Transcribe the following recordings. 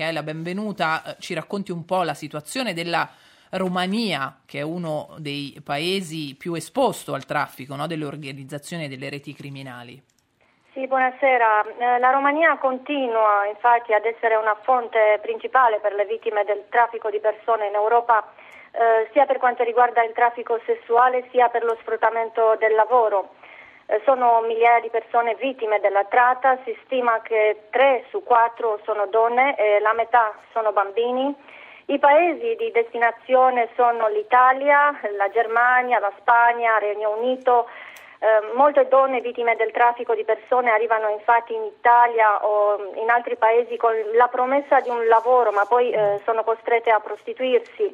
Michaela, benvenuta. Eh, ci racconti un po' la situazione della Romania, che è uno dei paesi più esposto al traffico no? delle organizzazioni e delle reti criminali. Sì, buonasera. Eh, la Romania continua infatti ad essere una fonte principale per le vittime del traffico di persone in Europa, eh, sia per quanto riguarda il traffico sessuale sia per lo sfruttamento del lavoro. Eh, sono migliaia di persone vittime della tratta, si stima che 3 su 4 sono donne e la metà sono bambini. I paesi di destinazione sono l'Italia, la Germania, la Spagna, il Regno Unito. Eh, molte donne vittime del traffico di persone arrivano infatti in Italia o in altri paesi con la promessa di un lavoro, ma poi eh, sono costrette a prostituirsi.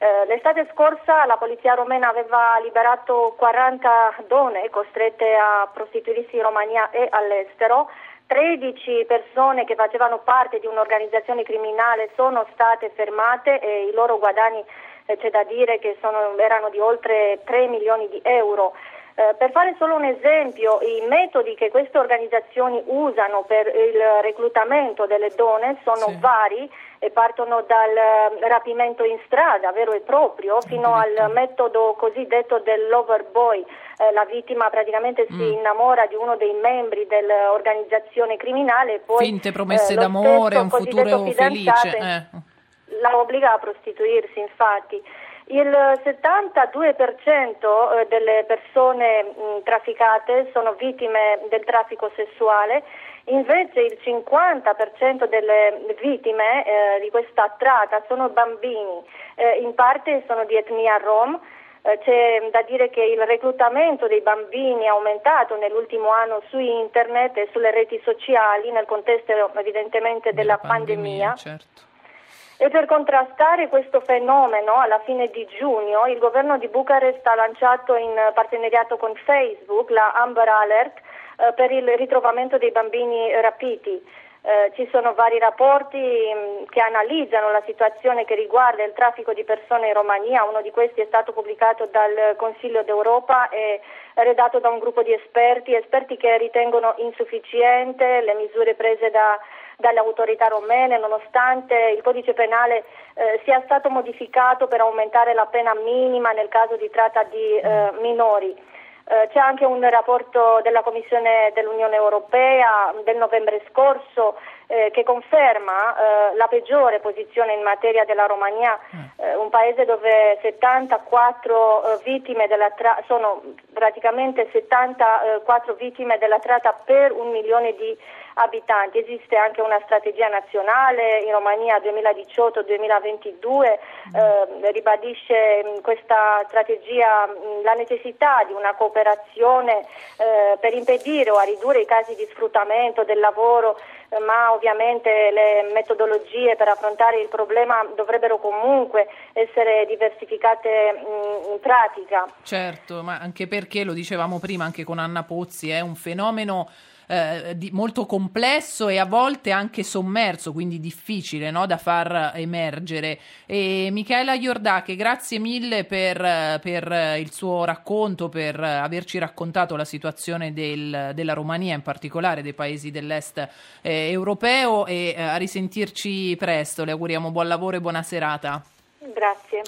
Eh, l'estate scorsa la polizia romena aveva liberato 40 donne costrette a prostituirsi in Romania e all'estero. 13 persone che facevano parte di un'organizzazione criminale sono state fermate e i loro guadagni eh, c'è da dire che sono, erano di oltre 3 milioni di euro. Eh, per fare solo un esempio, i metodi che queste organizzazioni usano per il reclutamento delle donne sono sì. vari e partono dal eh, rapimento in strada, vero e proprio, fino al metodo cosiddetto del lover boy. Eh, la vittima praticamente mm. si innamora di uno dei membri dell'organizzazione criminale e poi finte promesse eh, d'amore, un futuro felice. Eh. La obbliga a prostituirsi, infatti. Il 72% eh, delle persone trafficate sono vittime del traffico sessuale, invece il 50% delle vittime eh, di questa tratta sono bambini, eh, in parte sono di etnia rom. Eh, c'è da dire che il reclutamento dei bambini è aumentato nell'ultimo anno su internet e sulle reti sociali nel contesto evidentemente della, della pandemia. pandemia. Certo. E per contrastare questo fenomeno, alla fine di giugno, il governo di Bucarest ha lanciato in partenariato con Facebook la Amber Alert eh, per il ritrovamento dei bambini rapiti. Eh, ci sono vari rapporti mh, mm, che analizzano la situazione che riguarda il traffico di persone in Romania, uno di questi è stato pubblicato dal Consiglio d'Europa e redatto da un gruppo di esperti, esperti che ritengono insufficiente le misure prese da dalle autorità romene, nonostante il codice penale eh, sia stato modificato per aumentare la pena minima nel caso di tratta di eh, minori. Eh, c'è anche un rapporto della Commissione dell'Unione Europea del novembre scorso eh, che conferma eh, la peggiore posizione in materia della Romania, mm. eh, un paese dove 74 eh, vittime della tra- sono praticamente 74 vittime della tratta per un milione di abitanti. Esiste anche una strategia nazionale in Romania 2018-2022, mm. eh, ribadisce mh, questa strategia mh, la necessità di una cooperazione eh, per impedire o a ridurre i casi di sfruttamento del lavoro ma ovviamente le metodologie per affrontare il problema dovrebbero comunque essere diversificate in pratica. Certo, ma anche perché, lo dicevamo prima anche con Anna Pozzi, è un fenomeno eh, di, molto complesso e a volte anche sommerso, quindi difficile no, da far emergere. E Michela Iordache, grazie mille per, per, il suo racconto, per averci raccontato la situazione del, della Romania, in particolare dei paesi dell'est eh, europeo e eh, a risentirci presto. Le auguriamo buon lavoro e buona serata. Grazie.